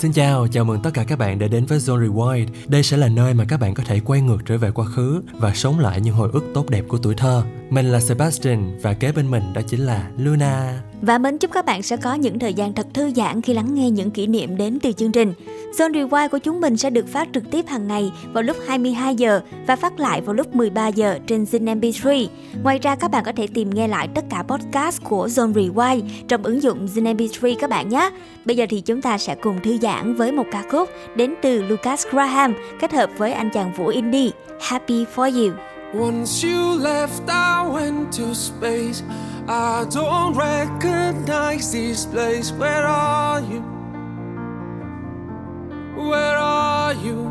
Xin chào, chào mừng tất cả các bạn đã đến với Zone Rewind. Đây sẽ là nơi mà các bạn có thể quay ngược trở về quá khứ và sống lại những hồi ức tốt đẹp của tuổi thơ. Mình là Sebastian và kế bên mình đó chính là Luna. Và mến chúc các bạn sẽ có những thời gian thật thư giãn khi lắng nghe những kỷ niệm đến từ chương trình. Zone Rewind của chúng mình sẽ được phát trực tiếp hàng ngày vào lúc 22 giờ và phát lại vào lúc 13 giờ trên Zin MP3. Ngoài ra các bạn có thể tìm nghe lại tất cả podcast của Zone Rewind trong ứng dụng Zin MP3 các bạn nhé. Bây giờ thì chúng ta sẽ cùng thư giãn với một ca khúc đến từ Lucas Graham kết hợp với anh chàng Vũ Indie, Happy for You. Once you left, I went to space. I don't recognize this place. Where are you? Where are you?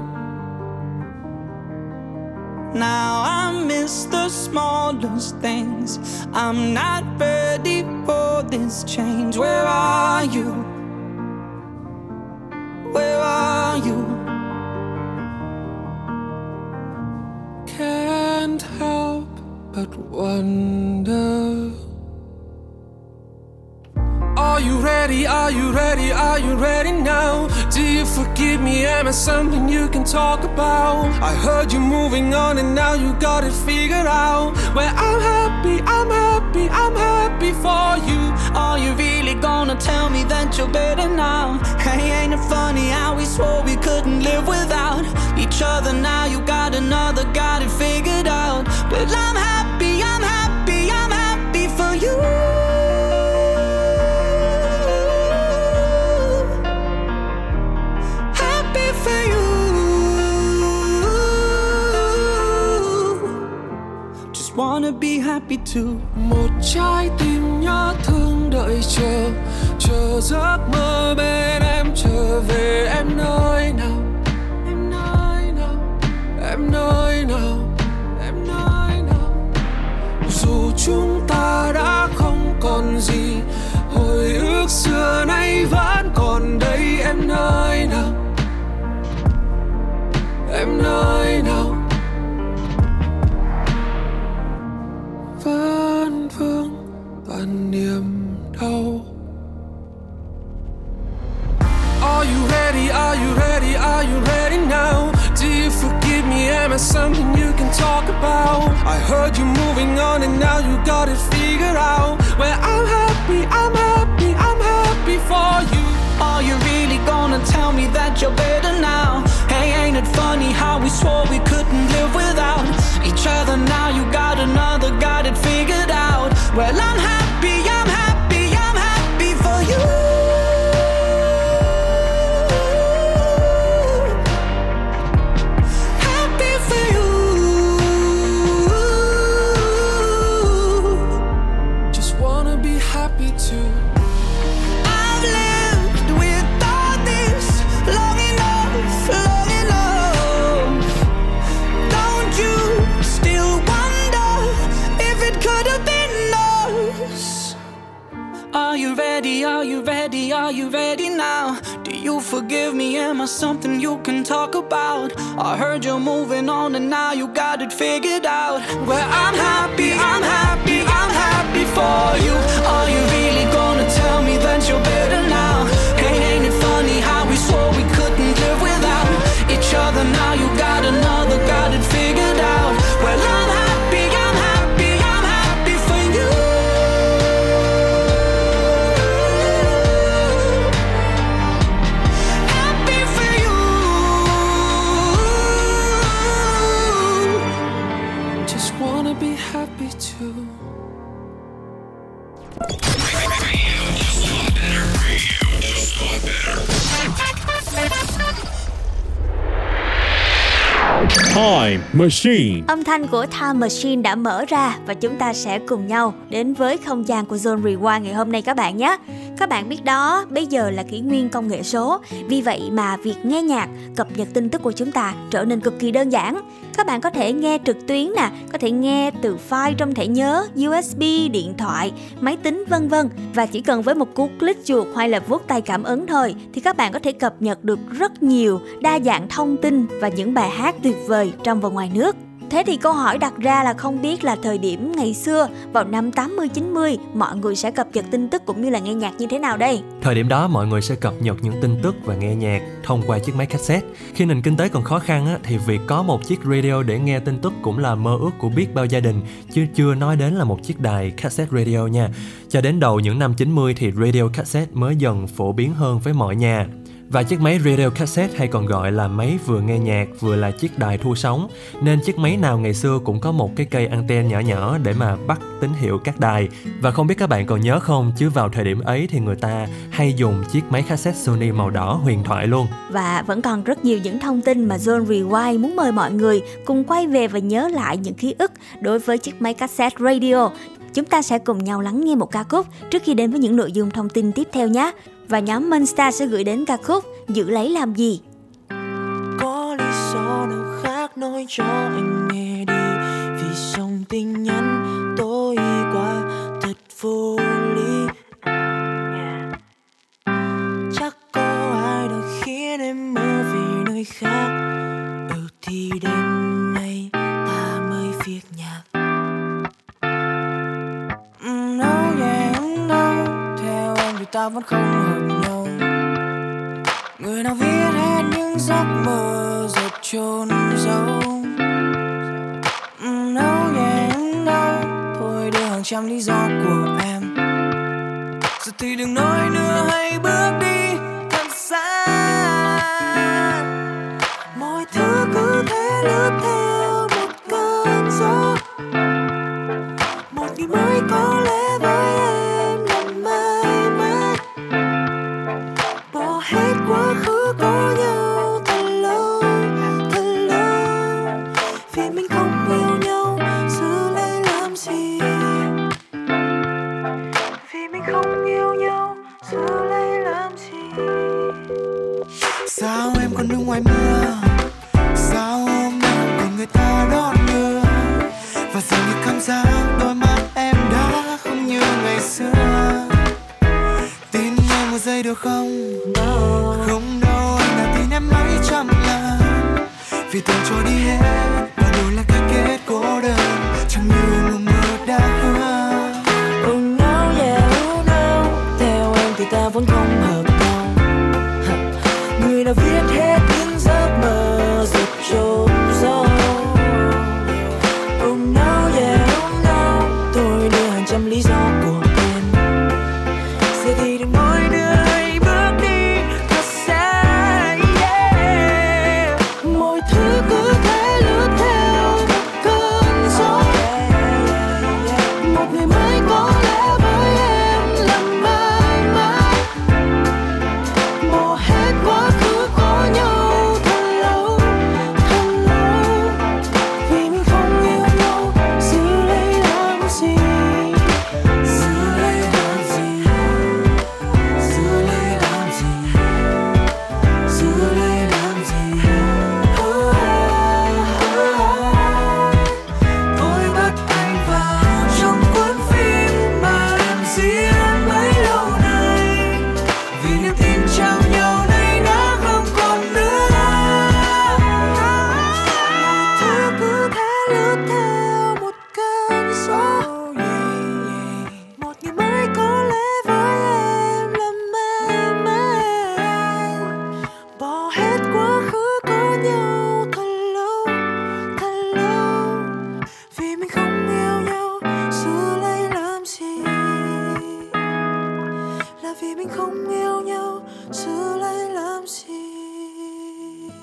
Now I miss the smallest things. I'm not ready for this change. Where are you? Where are you? Wonder. Are you ready? Are you ready? Are you ready now? Do you forgive me? Am I something you can talk about? I heard you moving on and now you got it figured out. Well, I'm happy, I'm happy, I'm happy for you. Are you really gonna tell me that you're better now? Hey, ain't it funny how we swore we couldn't live without each other? Now you got another, got it figured out. But I'm happy, wanna be happy too. Một trái tim nhớ thương đợi chờ Chờ giấc mơ bên em trở về. Em nơi nào? Em nơi nào? Em nơi nào? Em nơi nào? Dù chúng ta còn gì Hồi ức xưa nay vẫn còn đây em nơi nào Em nơi nào vẫn vương toàn niềm đau Are you ready? Are you ready? Are you ready now? Do you forgive me? Am I something you can talk about? I heard you moving on and now you got it forgive me? Am I something you can talk about? I heard you're moving on and now you got it figured out. Well, I'm happy, I'm happy, I'm happy for you. Are you Machine. Âm thanh của Time Machine đã mở ra và chúng ta sẽ cùng nhau đến với không gian của Zone Rewind ngày hôm nay các bạn nhé. Các bạn biết đó, bây giờ là kỷ nguyên công nghệ số, vì vậy mà việc nghe nhạc, cập nhật tin tức của chúng ta trở nên cực kỳ đơn giản. Các bạn có thể nghe trực tuyến nè, có thể nghe từ file trong thẻ nhớ, USB, điện thoại, máy tính vân vân và chỉ cần với một cú click chuột hay là vuốt tay cảm ứng thôi thì các bạn có thể cập nhật được rất nhiều đa dạng thông tin và những bài hát tuyệt vời trong và ngoài nước. Thế thì câu hỏi đặt ra là không biết là thời điểm ngày xưa vào năm 80 90 mọi người sẽ cập nhật tin tức cũng như là nghe nhạc như thế nào đây? Thời điểm đó mọi người sẽ cập nhật những tin tức và nghe nhạc thông qua chiếc máy cassette. Khi nền kinh tế còn khó khăn á, thì việc có một chiếc radio để nghe tin tức cũng là mơ ước của biết bao gia đình, chứ chưa nói đến là một chiếc đài cassette radio nha. Cho đến đầu những năm 90 thì radio cassette mới dần phổ biến hơn với mọi nhà. Và chiếc máy radio cassette hay còn gọi là máy vừa nghe nhạc vừa là chiếc đài thu sóng. Nên chiếc máy nào ngày xưa cũng có một cái cây anten nhỏ nhỏ để mà bắt tín hiệu các đài. Và không biết các bạn còn nhớ không, chứ vào thời điểm ấy thì người ta hay dùng chiếc máy cassette Sony màu đỏ huyền thoại luôn. Và vẫn còn rất nhiều những thông tin mà Zone Rewind muốn mời mọi người cùng quay về và nhớ lại những ký ức đối với chiếc máy cassette radio. Chúng ta sẽ cùng nhau lắng nghe một ca khúc trước khi đến với những nội dung thông tin tiếp theo nhé. Và nhóm Monster sẽ gửi đến ca khúc Giữ lấy làm gì. có lý do nào khác nói cho anh nghe đi vì dòng tình nhân tôi qua thật vô lý chắc có ai đó khiến em mơ về nơi khác ta vẫn không hợp nhau người nào viết hết những giấc mơ giật chôn giấu Mm, no, yeah, no. thôi đưa hàng trăm lý do của em giờ thì đừng nói nữa hay bước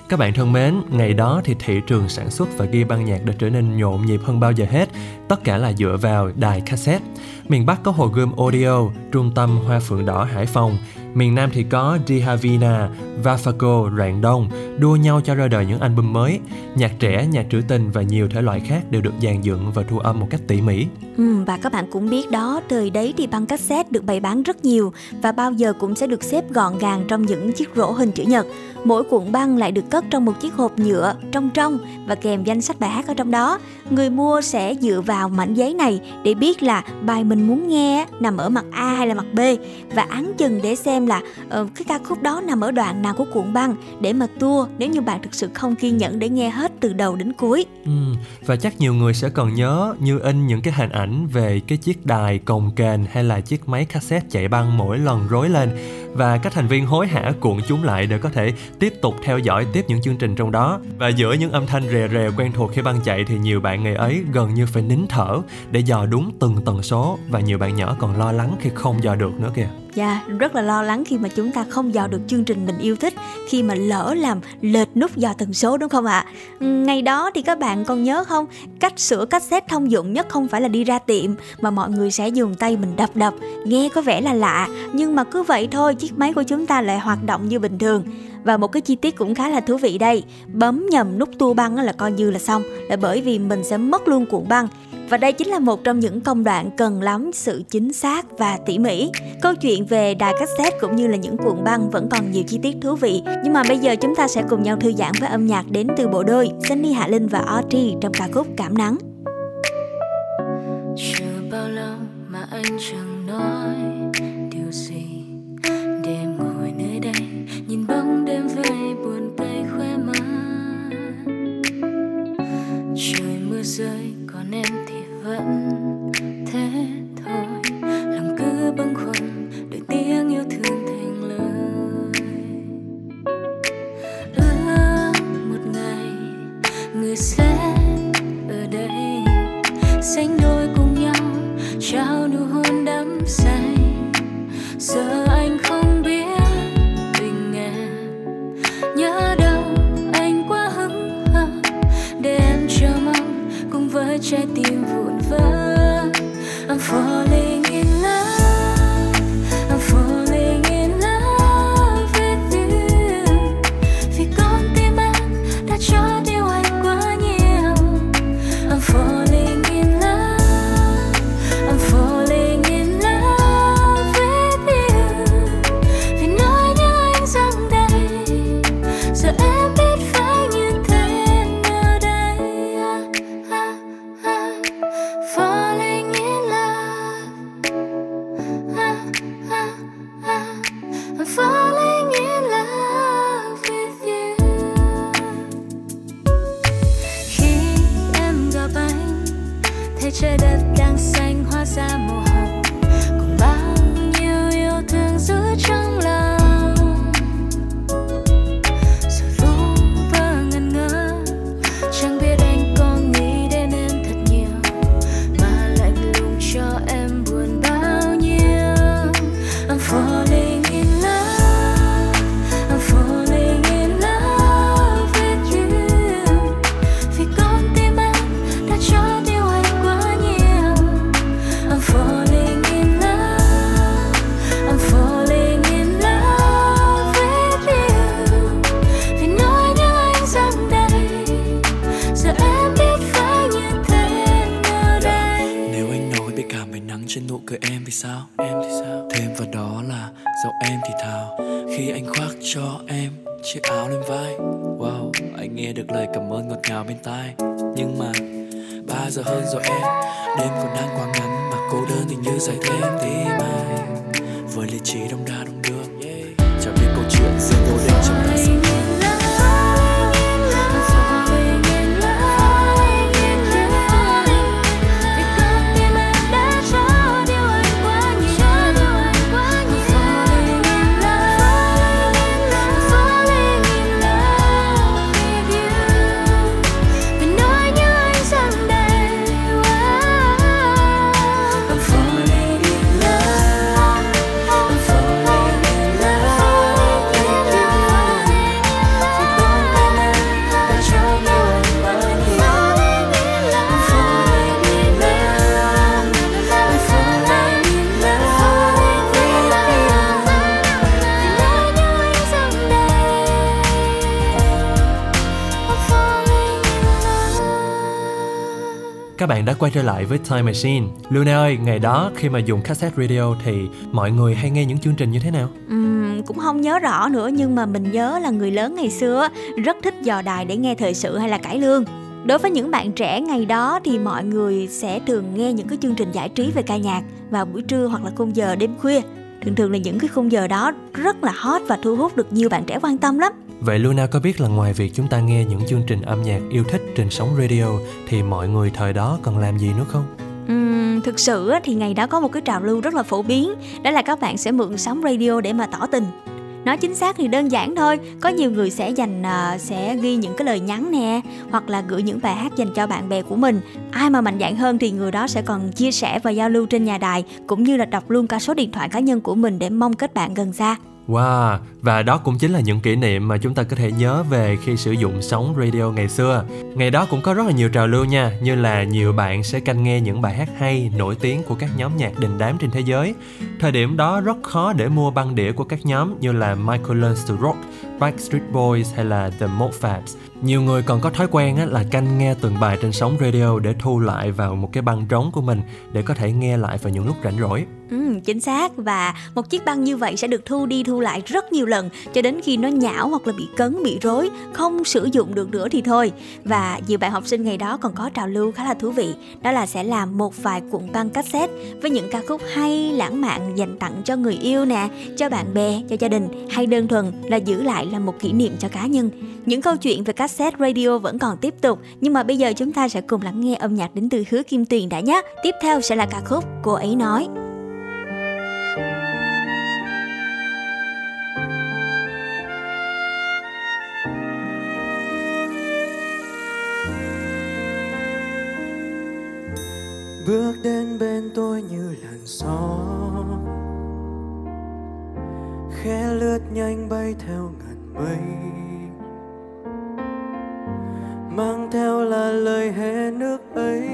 Các bạn thân mến, ngày đó thì thị trường sản xuất và ghi băng nhạc đã trở nên nhộn nhịp hơn bao giờ hết, tất cả là dựa vào đài cassette. Miền Bắc có Hồ Gươm Audio, Trung tâm Hoa Phượng Đỏ Hải Phòng, miền Nam thì có Dihavina, Vafaco, Rạng Đông, đua nhau cho ra đời những album mới. Nhạc trẻ, nhạc trữ tình và nhiều thể loại khác đều được dàn dựng và thu âm một cách tỉ mỉ. Ừ, và các bạn cũng biết đó, thời đấy thì băng cassette được bày bán rất nhiều và bao giờ cũng sẽ được xếp gọn gàng trong những chiếc rổ hình chữ nhật. Mỗi cuộn băng lại được cất trong một chiếc hộp nhựa trong trong và kèm danh sách bài hát ở trong đó. Người mua sẽ dựa vào mảnh giấy này để biết là bài mình muốn nghe nằm ở mặt A hay là mặt B và ấn chừng để xem là uh, cái ca khúc đó nằm ở đoạn nào của cuộn băng để mà tua nếu như bạn thực sự không kiên nhẫn để nghe hết từ đầu đến cuối. Ừ, và chắc nhiều người sẽ còn nhớ như in những cái hình ảnh về cái chiếc đài cồng kềnh hay là chiếc máy cassette chạy băng mỗi lần rối lên và các thành viên hối hả cuộn chúng lại để có thể tiếp tục theo dõi tiếp những chương trình trong đó. Và giữa những âm thanh rè rè quen thuộc khi băng chạy thì nhiều bạn ngày ấy gần như phải nín thở để dò đúng từng tần số và nhiều bạn nhỏ còn lo lắng khi không dò được nữa kìa. Dạ, yeah, rất là lo lắng khi mà chúng ta không dò được chương trình mình yêu thích Khi mà lỡ làm lệch nút dò tần số đúng không ạ? À? Ngày đó thì các bạn còn nhớ không? Cách sửa cassette thông dụng nhất không phải là đi ra tiệm Mà mọi người sẽ dùng tay mình đập đập Nghe có vẻ là lạ Nhưng mà cứ vậy thôi chiếc máy của chúng ta lại hoạt động như bình thường và một cái chi tiết cũng khá là thú vị đây Bấm nhầm nút tua băng là coi như là xong Là bởi vì mình sẽ mất luôn cuộn băng và đây chính là một trong những công đoạn cần lắm sự chính xác và tỉ mỉ. Câu chuyện về đài cassette cũng như là những cuộn băng vẫn còn nhiều chi tiết thú vị. Nhưng mà bây giờ chúng ta sẽ cùng nhau thư giãn với âm nhạc đến từ bộ đôi Sunny Hạ Linh và Audrey trong ca khúc Cảm Nắng. Chưa bao lâu mà anh chẳng nói điều gì để em ngồi nơi đây, nhìn bóng đêm về buồn tay khoe mắt trời mưa rơi vẫn thế thôi, lòng cứ bâng khuâng đợi tiếng yêu thương thành lời. Ước một ngày, người sẽ ở đây, sánh đôi cùng nhau, trao nụ hôn đắm say. Giờ anh không biết tình em, nhớ đâu anh quá hững hờ, để em chờ mong cùng với trái tim vui. I'm falling cười em thì sao? Em thì sao? Thêm vào đó là giọng em thì thào. Khi anh khoác cho em chiếc áo lên vai Wow, anh nghe được lời cảm ơn ngọt ngào bên tai. Nhưng mà ba giờ hơn rồi em Đêm còn đang quá ngắn mà cô đơn thì như dài thêm tim anh Với lý trí đông đa đông đưa chẳng biết câu chuyện riêng cô định trong ta Các bạn đã quay trở lại với Time Machine. Luna ơi, ngày đó khi mà dùng cassette radio thì mọi người hay nghe những chương trình như thế nào? Uhm, cũng không nhớ rõ nữa nhưng mà mình nhớ là người lớn ngày xưa rất thích dò đài để nghe thời sự hay là cải lương. Đối với những bạn trẻ ngày đó thì mọi người sẽ thường nghe những cái chương trình giải trí về ca nhạc vào buổi trưa hoặc là khung giờ đêm khuya. Thường thường là những cái khung giờ đó rất là hot và thu hút được nhiều bạn trẻ quan tâm lắm. Vậy Luna có biết là ngoài việc chúng ta nghe những chương trình âm nhạc yêu thích trên sóng radio thì mọi người thời đó còn làm gì nữa không? Uhm, thực sự thì ngày đó có một cái trào lưu rất là phổ biến đó là các bạn sẽ mượn sóng radio để mà tỏ tình. Nói chính xác thì đơn giản thôi có nhiều người sẽ dành uh, sẽ ghi những cái lời nhắn nè hoặc là gửi những bài hát dành cho bạn bè của mình. Ai mà mạnh dạn hơn thì người đó sẽ còn chia sẻ và giao lưu trên nhà đài cũng như là đọc luôn cả số điện thoại cá nhân của mình để mong kết bạn gần xa. Wow, và đó cũng chính là những kỷ niệm mà chúng ta có thể nhớ về khi sử dụng sóng radio ngày xưa. Ngày đó cũng có rất là nhiều trào lưu nha, như là nhiều bạn sẽ canh nghe những bài hát hay, nổi tiếng của các nhóm nhạc đình đám trên thế giới. Thời điểm đó rất khó để mua băng đĩa của các nhóm như là Michael Learns to Rock, Backstreet Boys hay là The Mofabs. Nhiều người còn có thói quen là canh nghe từng bài trên sóng radio để thu lại vào một cái băng trống của mình để có thể nghe lại vào những lúc rảnh rỗi. Ừ, chính xác và một chiếc băng như vậy sẽ được thu đi thu lại rất nhiều lần cho đến khi nó nhão hoặc là bị cấn bị rối không sử dụng được nữa thì thôi và nhiều bạn học sinh ngày đó còn có trào lưu khá là thú vị đó là sẽ làm một vài cuộn băng cassette với những ca khúc hay lãng mạn dành tặng cho người yêu nè cho bạn bè cho gia đình hay đơn thuần là giữ lại là một kỷ niệm cho cá nhân. Những câu chuyện về cassette radio vẫn còn tiếp tục, nhưng mà bây giờ chúng ta sẽ cùng lắng nghe âm nhạc đến từ hứa kim tuyền đã nhé. Tiếp theo sẽ là ca khúc cô ấy nói. Bước đến bên tôi như làn gió. Khẽ lướt nhanh bay theo ngàn mây mang theo là lời hẹn nước ấy.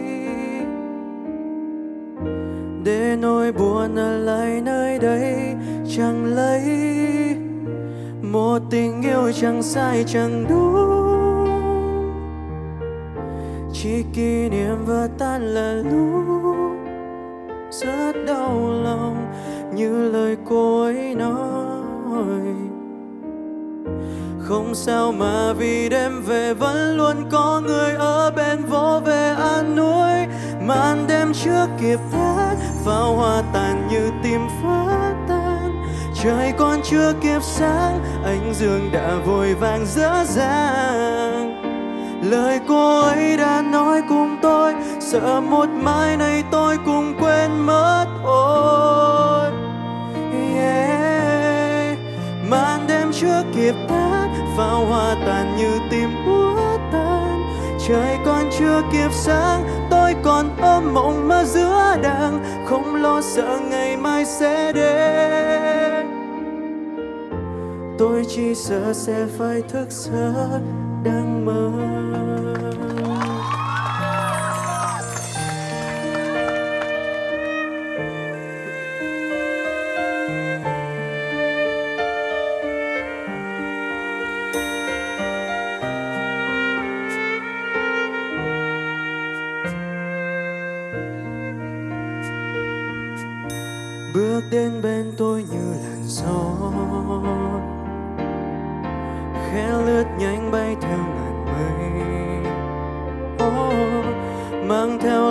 Để nỗi buồn ở lại nơi đây chẳng lấy. Một tình yêu chẳng sai, chẳng đúng. Chỉ kỷ niệm vỡ tan là lúc rất đau lòng như lời cô ấy nói không sao mà vì đêm về vẫn luôn có người ở bên vỗ về an nuôi màn đêm chưa kịp tắt pháo hoa tàn như tim phá tan. Trời còn chưa kịp sáng, ánh dương đã vội vàng dỡ dàng. Lời cô ấy đã nói cùng tôi, sợ một mai này tôi cũng quên mất. Thôi yeah. màn đêm chưa kịp tắt pháo hoa tàn như tim úa tan? Trời còn chưa kịp sáng, tôi còn ôm mộng mơ giữa đàng, không lo sợ ngày mai sẽ đến. Tôi chỉ sợ sẽ phải thức giấc đang mơ.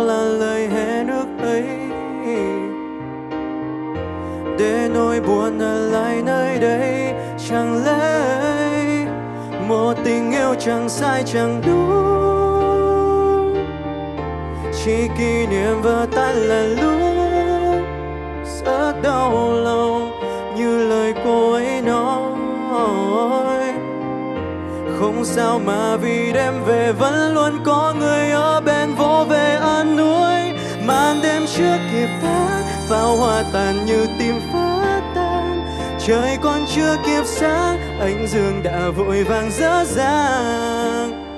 Là lời hẹn ước ấy. Để nỗi buồn ở lại nơi đây, chẳng lẽ một tình yêu chẳng sai, chẳng đúng? Chỉ kỷ niệm vỡ tan là lúc rất đau lòng như lời cô ấy nói. Không sao mà vì đêm về vẫn luôn có người ở bên về an nuôi màn đêm chưa kịp tắt pháo hoa tàn như tim phá tan. Trời còn chưa kịp sáng ánh dương đã vội vàng dở dàng.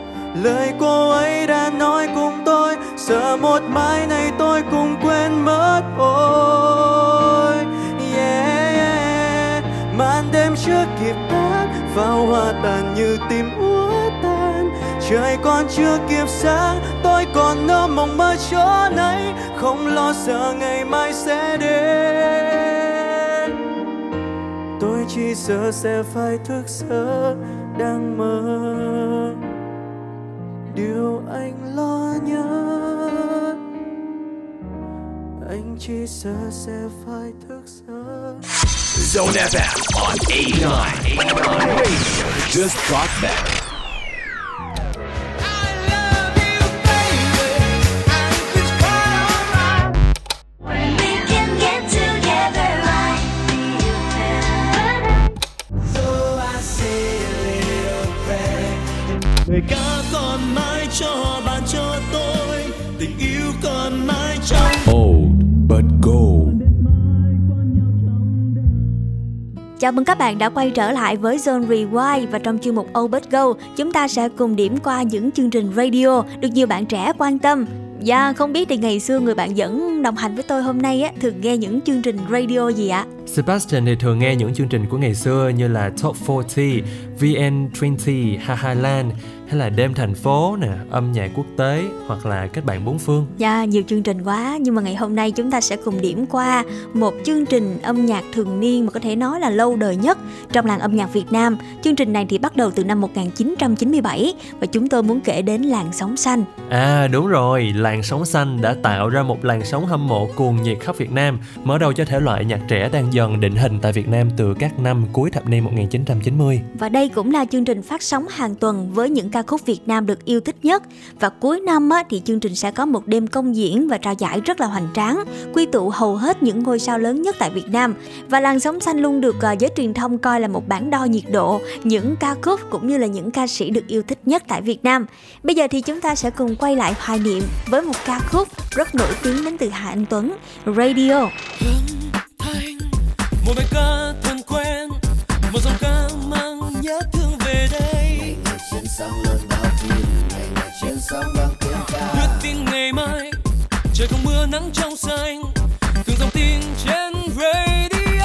Lời cô ấy đã nói cùng tôi sợ một mai này tôi cũng quên mất. Ôi yeah, yeah. màn đêm chưa kịp tắt pháo hoa tàn như tim úa tan. Trời còn chưa kịp sáng tôi còn mộng mơ chỗ này không lo sợ ngày mai sẽ đến tôi chỉ sợ sẽ phải thức giấc đang mơ điều anh lo nhớ. anh chỉ sợ sẽ phải thức giấc Zone FM on 89. Radio just got better. Chào mừng các bạn đã quay trở lại với Zone Rewind và trong chuyên mục Obert Go, chúng ta sẽ cùng điểm qua những chương trình radio được nhiều bạn trẻ quan tâm. Dạ, không biết thì ngày xưa người bạn dẫn đồng hành với tôi hôm nay á thường nghe những chương trình radio gì ạ? Sebastian thì thường nghe những chương trình của ngày xưa như là Top 40, VN20, Haha Land hay là Đêm thành phố nè, âm nhạc quốc tế hoặc là kết bạn bốn phương. Dạ, nhiều chương trình quá nhưng mà ngày hôm nay chúng ta sẽ cùng điểm qua một chương trình âm nhạc thường niên mà có thể nói là lâu đời nhất trong làng âm nhạc Việt Nam. Chương trình này thì bắt đầu từ năm 1997 và chúng tôi muốn kể đến làng sóng xanh. À đúng rồi, làn sóng xanh đã tạo ra một làn sóng hâm mộ cuồng nhiệt khắp Việt Nam, mở đầu cho thể loại nhạc trẻ đang dần định hình tại Việt Nam từ các năm cuối thập niên 1990. Và đây cũng là chương trình phát sóng hàng tuần với những ca khúc Việt Nam được yêu thích nhất. Và cuối năm á, thì chương trình sẽ có một đêm công diễn và trao giải rất là hoành tráng, quy tụ hầu hết những ngôi sao lớn nhất tại Việt Nam. Và làn sóng xanh luôn được uh, giới truyền thông coi là một bản đo nhiệt độ những ca khúc cũng như là những ca sĩ được yêu thích nhất tại Việt Nam. Bây giờ thì chúng ta sẽ cùng quay lại hoài niệm với một ca khúc rất nổi tiếng đến từ Hà Anh Tuấn, Radio. thanh một bài ca thân quen một dòng ca mang nhớ thương về đây biết tin ngày mai trời không mưa nắng trong xanh. Từng dòng tin trên radio.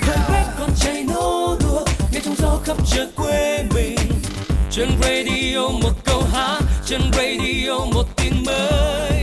Thân quét con cháy nô đùa nghe trong gió khắp trời quê mình. Trên radio một câu hát trên radio một tin mới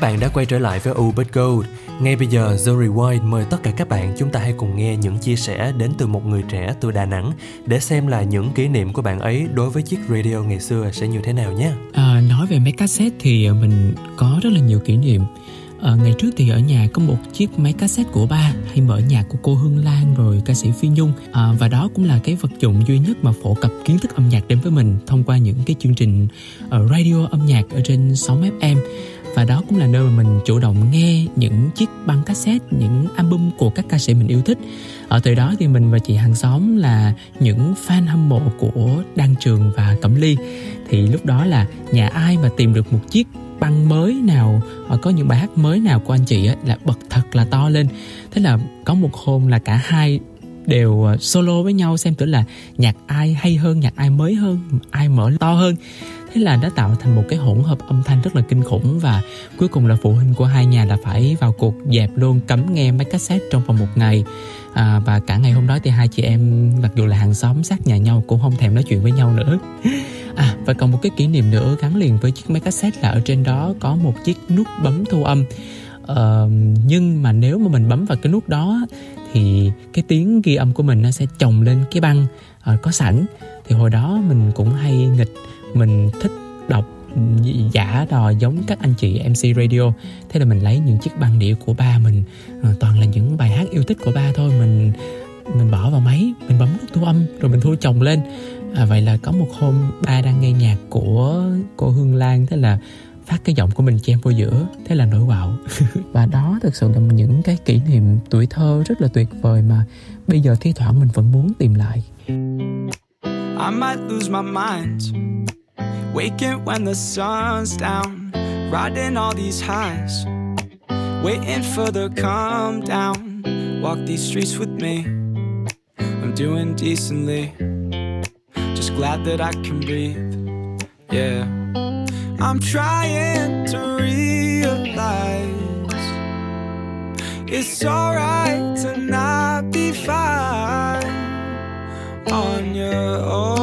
Các bạn đã quay trở lại với U Gold. Ngay bây giờ, Zone Rewind mời tất cả các bạn chúng ta hãy cùng nghe những chia sẻ đến từ một người trẻ từ Đà Nẵng để xem là những kỷ niệm của bạn ấy đối với chiếc radio ngày xưa sẽ như thế nào nhé. À, nói về máy cassette thì à, mình có rất là nhiều kỷ niệm à, ngày trước thì ở nhà có một chiếc máy cassette của ba hay mở nhạc của cô Hương Lan rồi ca sĩ Phi Nhung à, và đó cũng là cái vật dụng duy nhất mà phổ cập kiến thức âm nhạc đến với mình thông qua những cái chương trình uh, radio âm nhạc ở trên sóng FM và đó cũng là nơi mà mình chủ động nghe những chiếc băng cassette những album của các ca sĩ mình yêu thích. Ở thời đó thì mình và chị hàng xóm là những fan hâm mộ của Đan Trường và Cẩm Ly. Thì lúc đó là nhà ai mà tìm được một chiếc băng mới nào hoặc có những bài hát mới nào của anh chị ấy, là bật thật là to lên. Thế là có một hôm là cả hai đều ờ, solo với nhau xem thử là nhạc ai hay hơn nhạc ai mới hơn ai mở to hơn thế là đã tạo thành một cái hỗn hợp âm thanh rất là kinh khủng và cuối cùng là phụ huynh của hai nhà là phải vào cuộc dẹp luôn cấm nghe máy cassette trong vòng một ngày. À, và cả ngày hôm đó thì hai chị em mặc dù là hàng xóm sát nhà nhau cũng không thèm nói chuyện với nhau nữa. À và còn một cái kỷ niệm nữa gắn liền với chiếc máy cassette là ở trên đó có một chiếc nút bấm thu âm. Uh, nhưng mà nếu mà mình bấm vào cái nút đó thì cái tiếng ghi âm của mình nó sẽ chồng lên cái băng uh, có sẵn. Thì hồi đó mình cũng hay nghịch mình thích đọc giả đò giống các anh chị MC radio. Thế là mình lấy những chiếc băng đĩa của ba mình à, toàn là những bài hát yêu thích của ba thôi. Mình mình bỏ vào máy mình bấm nút thu âm rồi mình thu chồng lên. À, vậy là có một hôm ba đang nghe nhạc của cô Hương Lan thế là phát cái giọng của mình chen vô giữa thế là nổi bạo và đó thực sự là những cái kỷ niệm tuổi thơ rất là tuyệt vời mà bây giờ thi thoảng mình vẫn muốn tìm lại. I might lose my mind. Waking when the sun's down, riding all these highs, waiting for the calm down. Walk these streets with me. I'm doing decently, just glad that I can breathe. Yeah, I'm trying to realize it's alright to not be fine on your own.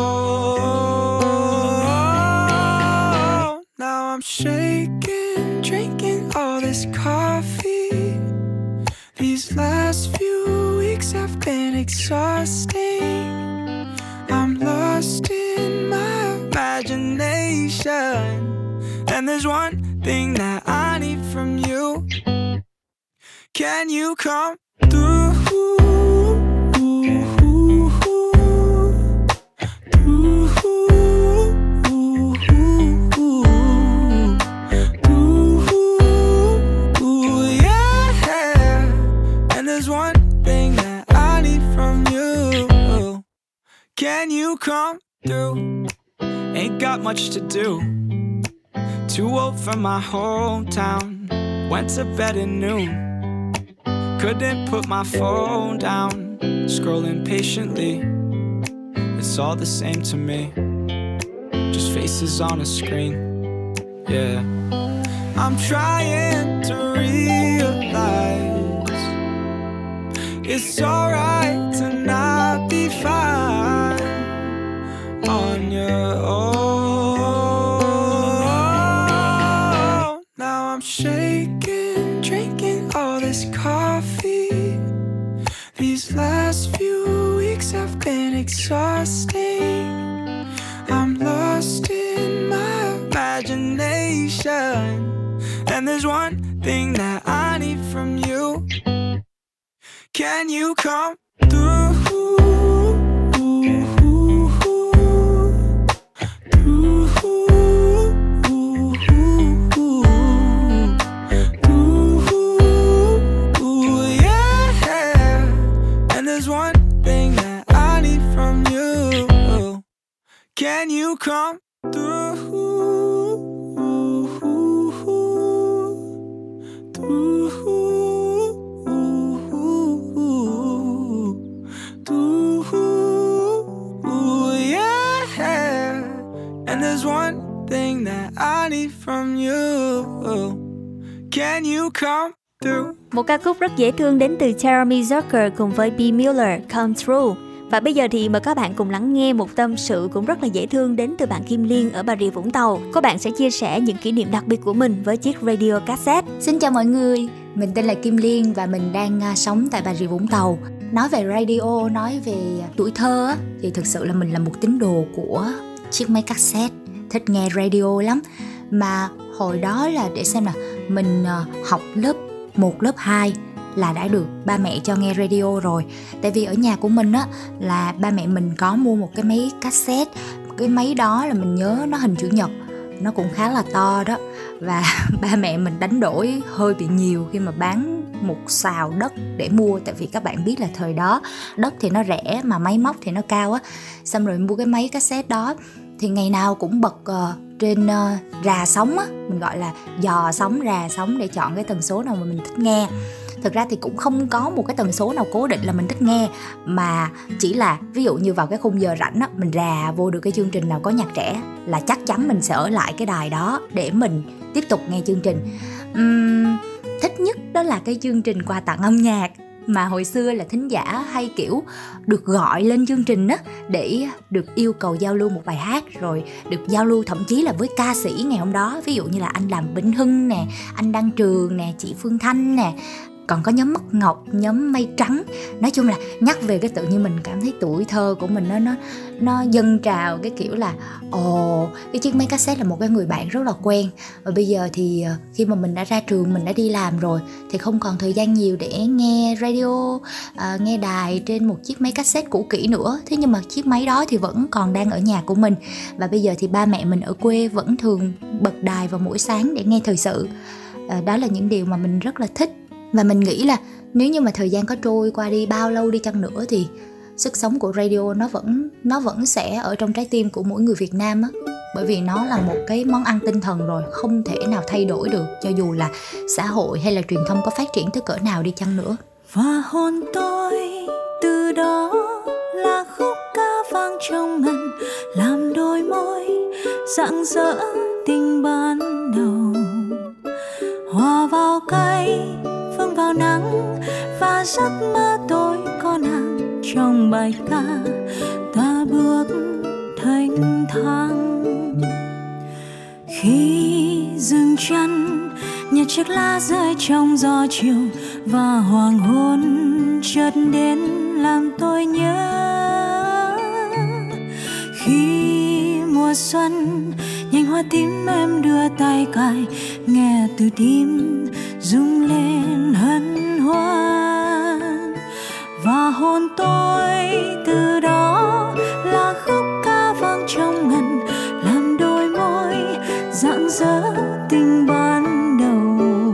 Exhausting. I'm lost in my imagination. And there's one thing that I need from you. Can you come through? Come through? Ain't got much to do. Too old for my hometown. Went to bed at noon. Couldn't put my phone down. Scrolling patiently. It's all the same to me. Just faces on a screen. Yeah. I'm trying to realize it's alright to own. Now I'm shaking, drinking all this coffee. These last few weeks have been exhausting. I'm lost in my imagination. And there's one thing that I need from you. Can you come through? When you come And there's one thing that I need from you. Can you come through? Một ca khúc rất dễ thương đến từ Jeremy Zucker cùng với B. Miller, Come Through. Và bây giờ thì mời các bạn cùng lắng nghe một tâm sự cũng rất là dễ thương đến từ bạn Kim Liên ở Bà Rịa Vũng Tàu. Cô bạn sẽ chia sẻ những kỷ niệm đặc biệt của mình với chiếc radio cassette. Xin chào mọi người, mình tên là Kim Liên và mình đang à, sống tại Bà Rịa Vũng Tàu. Nói về radio, nói về tuổi thơ thì thực sự là mình là một tín đồ của chiếc máy cassette, thích nghe radio lắm. Mà hồi đó là để xem là mình à, học lớp 1, lớp 2 là đã được ba mẹ cho nghe radio rồi. Tại vì ở nhà của mình á là ba mẹ mình có mua một cái máy cassette. Cái máy đó là mình nhớ nó hình chữ nhật nó cũng khá là to đó. Và ba mẹ mình đánh đổi hơi bị nhiều khi mà bán một xào đất để mua tại vì các bạn biết là thời đó đất thì nó rẻ mà máy móc thì nó cao á. Xong rồi mua cái máy cassette đó thì ngày nào cũng bật uh, trên uh, rà sóng á. Mình gọi là dò sóng rà sóng để chọn cái tần số nào mà mình thích nghe thực ra thì cũng không có một cái tần số nào cố định là mình thích nghe mà chỉ là ví dụ như vào cái khung giờ rảnh á mình rà vô được cái chương trình nào có nhạc trẻ là chắc chắn mình sẽ ở lại cái đài đó để mình tiếp tục nghe chương trình. Uhm, thích nhất đó là cái chương trình quà tặng âm nhạc mà hồi xưa là thính giả hay kiểu được gọi lên chương trình á để được yêu cầu giao lưu một bài hát rồi được giao lưu thậm chí là với ca sĩ ngày hôm đó. Ví dụ như là anh làm vĩnh hưng nè anh đăng trường nè chị phương thanh nè còn có nhóm mắt ngọc nhóm mây trắng. Nói chung là nhắc về cái tự nhiên mình cảm thấy tuổi thơ của mình nó nó nó dâng trào cái kiểu là ồ cái chiếc máy cassette là một cái người bạn rất là quen. Và bây giờ thì ờ, khi mà mình đã ra trường mình đã đi làm rồi thì không còn thời gian nhiều để nghe radio à, nghe đài trên một chiếc máy cassette cũ kỹ nữa. Thế nhưng mà chiếc máy đó thì vẫn còn đang ở nhà của mình. Và bây giờ thì ba mẹ mình ở quê vẫn thường bật đài vào mỗi sáng để nghe thời sự. À, đó là những điều mà mình rất là thích và mình nghĩ là nếu như mà thời gian có trôi qua đi bao lâu đi chăng nữa thì sức sống của radio nó vẫn nó vẫn sẽ ở trong trái tim của mỗi người Việt Nam á. Bởi vì nó là một cái món ăn tinh thần rồi, không thể nào thay đổi được, cho dù là xã hội hay là truyền thông có phát triển tới cỡ nào đi chăng nữa. Và hôn tôi từ đó là khúc ca vang trong ngần làm đôi môi rạng rỡ tình ban đầu. Hòa vào cây vào nắng và giấc mơ tôi có nàng trong bài ca. Ta bước thanh thang. Khi dừng chân, nhặt chiếc lá rơi trong gió chiều và hoàng hôn chợt đến làm tôi nhớ. Khi mùa xuân nhành hoa tím em đưa tay cài, nghe từ tim rung lên hân hoan. Và hôn tôi từ đó là khúc ca vang trong ngần, làm đôi môi rạng rỡ tình ban đầu.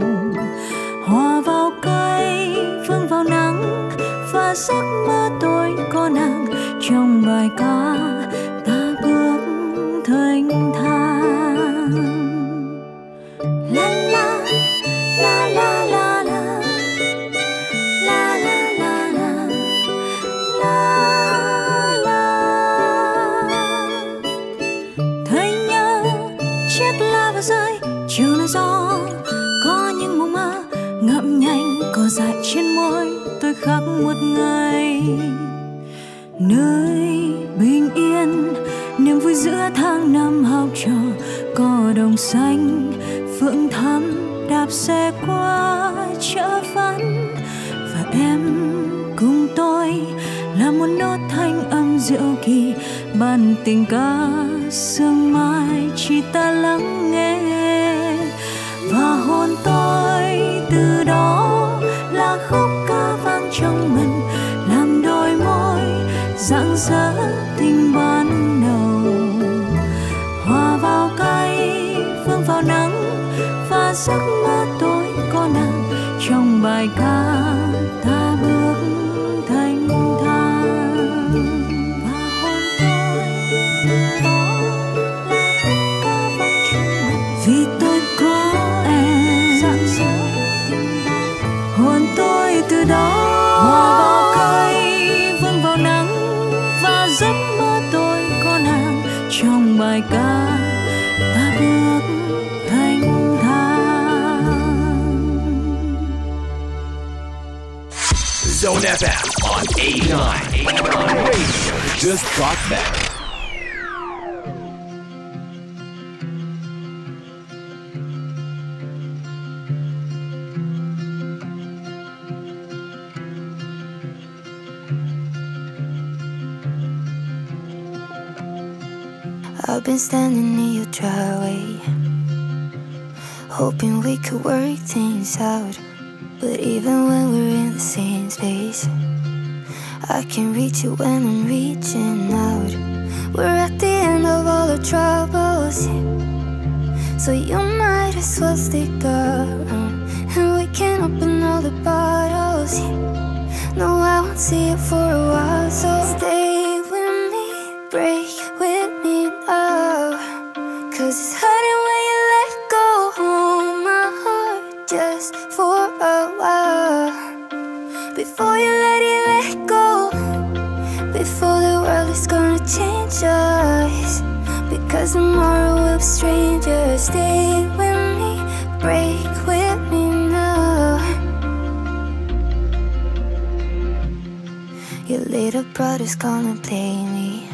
Hòa vào cây phương vào nắng, và giấc mơ tôi có nàng trong bài ca. sẽ xe qua chợ vắn và em cùng tôi là một nốt thanh âm diệu kỳ, bàn tình ca sương mai chỉ ta lắng trong bài ca, ta bước thanh thang Zone FM on 89. 89 just got better. I've been standing in your driveway, hoping we could work things out. But even when we're in the same space, I can reach you when I'm reaching out. We're at the end of all our troubles, so you might as well stick around, and we can open all the bottles. No, I won't see you for a while, so stay with me, break little brother's gonna play me.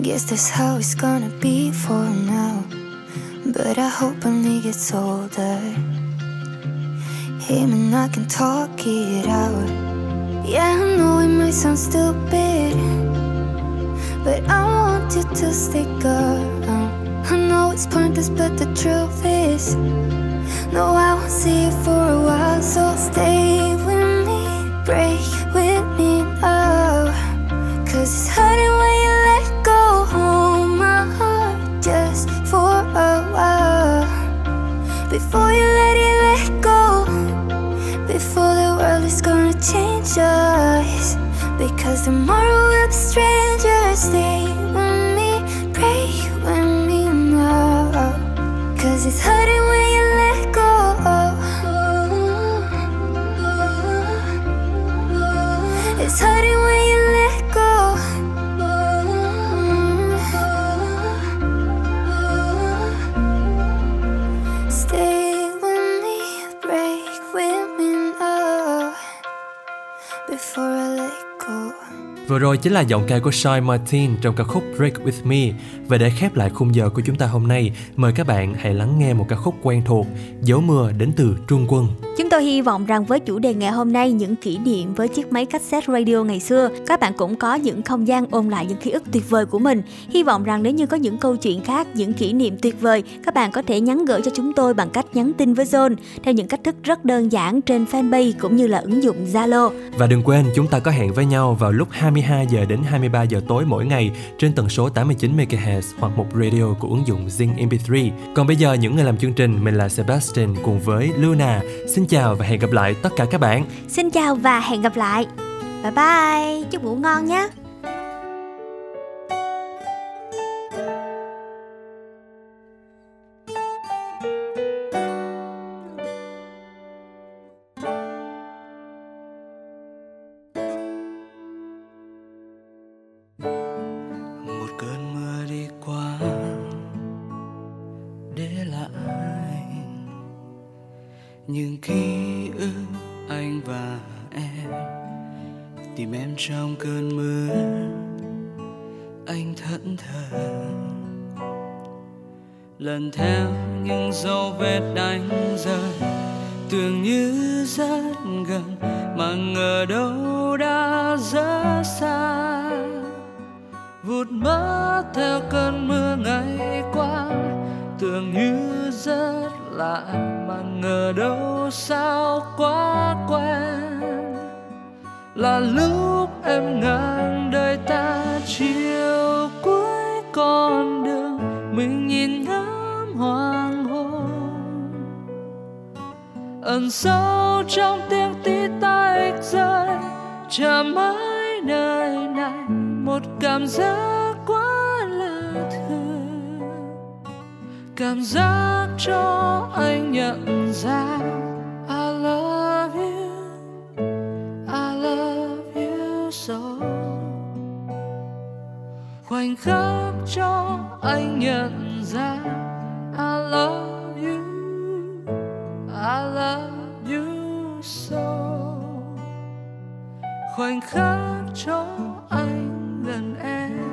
Guess that's how it's gonna be for now. But I hope when he gets older, him and I can talk it out. Yeah, I know it might sound stupid, but I want you to stick around. I know it's pointless, but the truth is, no, I won't see you for a while. So stay with me, break with me now. Cause it's hurting when you let go. Hold my heart just for a while. Before you let it let go. Before the world is gonna change us. Because tomorrow we'll be strangers. Stay Vừa rồi chính là giọng ca của Shai Martin trong ca khúc Break With Me Và để khép lại khung giờ của chúng ta hôm nay Mời các bạn hãy lắng nghe một ca khúc quen thuộc Dấu mưa đến từ Trung Quân Chúng tôi hy vọng rằng với chủ đề ngày hôm nay những kỷ niệm với chiếc máy cassette radio ngày xưa, các bạn cũng có những không gian ôn lại những ký ức tuyệt vời của mình. Hy vọng rằng nếu như có những câu chuyện khác, những kỷ niệm tuyệt vời, các bạn có thể nhắn gửi cho chúng tôi bằng cách nhắn tin với Zone theo những cách thức rất đơn giản trên fanpage cũng như là ứng dụng Zalo. Và đừng quên Quên chúng ta có hẹn với nhau vào lúc 22 giờ đến 23 giờ tối mỗi ngày trên tần số 89 MHz hoặc một radio của ứng dụng Zing MP3. Còn bây giờ những người làm chương trình mình là Sebastian cùng với Luna. Xin chào và hẹn gặp lại tất cả các bạn. Xin chào và hẹn gặp lại. Bye bye, chúc ngủ ngon nhé. Lần theo những dấu vết đánh rơi. Tưởng như rất gần, mà ngờ đâu đã rất xa. Vụt mất theo cơn mưa ngày qua, tưởng như rất lạ, mà ngờ đâu sao quá quen. Là lúc em ngang đời ta, chiều cuối con đường, mình nhìn hoàng hôn. Ẩn sâu trong tiếng tí tách rơi, chờ mãi nơi này, một cảm giác quá là thường. Cảm giác cho anh nhận ra, I love you, I love you so. Khoảnh khắc cho anh nhận ra I love you. I love you so. Khoảnh khắc cho anh gần em.